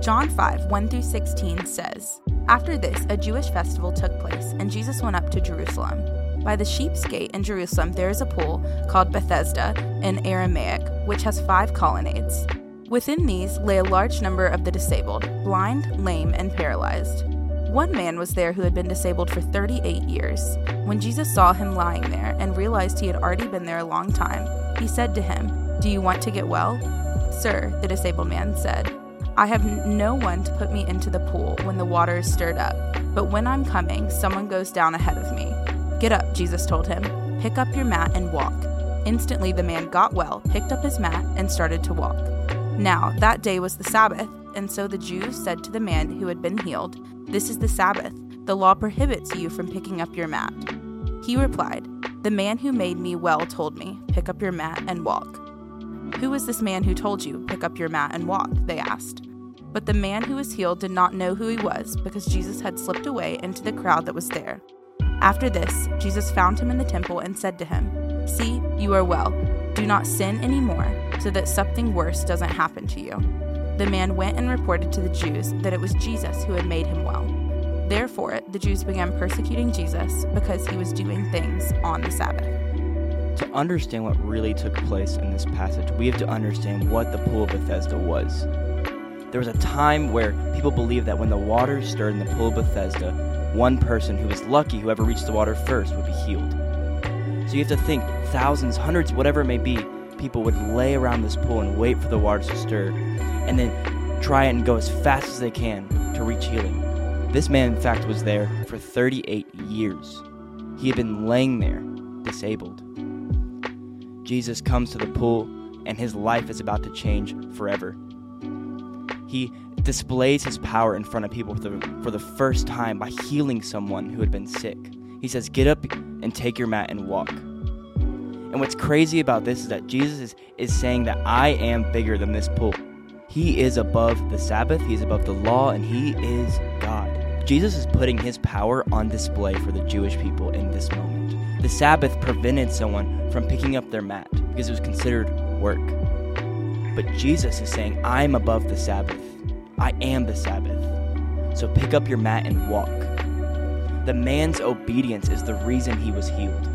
John 5 1 through 16 says, After this, a Jewish festival took place, and Jesus went up to Jerusalem. By the Sheep's Gate in Jerusalem, there is a pool called Bethesda in Aramaic, which has five colonnades. Within these lay a large number of the disabled, blind, lame, and paralyzed. One man was there who had been disabled for 38 years. When Jesus saw him lying there and realized he had already been there a long time, he said to him, Do you want to get well? Sir, the disabled man said, I have no one to put me into the pool when the water is stirred up, but when I'm coming, someone goes down ahead of me. Get up, Jesus told him. Pick up your mat and walk. Instantly, the man got well, picked up his mat, and started to walk. Now, that day was the Sabbath, and so the Jews said to the man who had been healed, this is the Sabbath. The law prohibits you from picking up your mat. He replied, The man who made me well told me, Pick up your mat and walk. Who is this man who told you, Pick up your mat and walk? They asked. But the man who was healed did not know who he was because Jesus had slipped away into the crowd that was there. After this, Jesus found him in the temple and said to him, See, you are well. Do not sin anymore, so that something worse doesn't happen to you. The man went and reported to the Jews that it was Jesus who had made him well. Therefore, the Jews began persecuting Jesus because he was doing things on the Sabbath. To understand what really took place in this passage, we have to understand what the Pool of Bethesda was. There was a time where people believed that when the water stirred in the Pool of Bethesda, one person who was lucky, whoever reached the water first, would be healed. So you have to think thousands, hundreds, whatever it may be, people would lay around this pool and wait for the water to stir, and then try and go as fast as they can to reach healing. This man, in fact, was there for 38 years. He had been laying there, disabled. Jesus comes to the pool, and his life is about to change forever. He displays his power in front of people for the, for the first time by healing someone who had been sick. He says, Get up and take your mat and walk. And what's crazy about this is that Jesus is, is saying that I am bigger than this pool. He is above the Sabbath, He is above the law, and He is God. Jesus is putting His power on display for the Jewish people in this moment. The Sabbath prevented someone from picking up their mat because it was considered work. But Jesus is saying, I'm above the Sabbath. I am the Sabbath. So pick up your mat and walk. The man's obedience is the reason he was healed.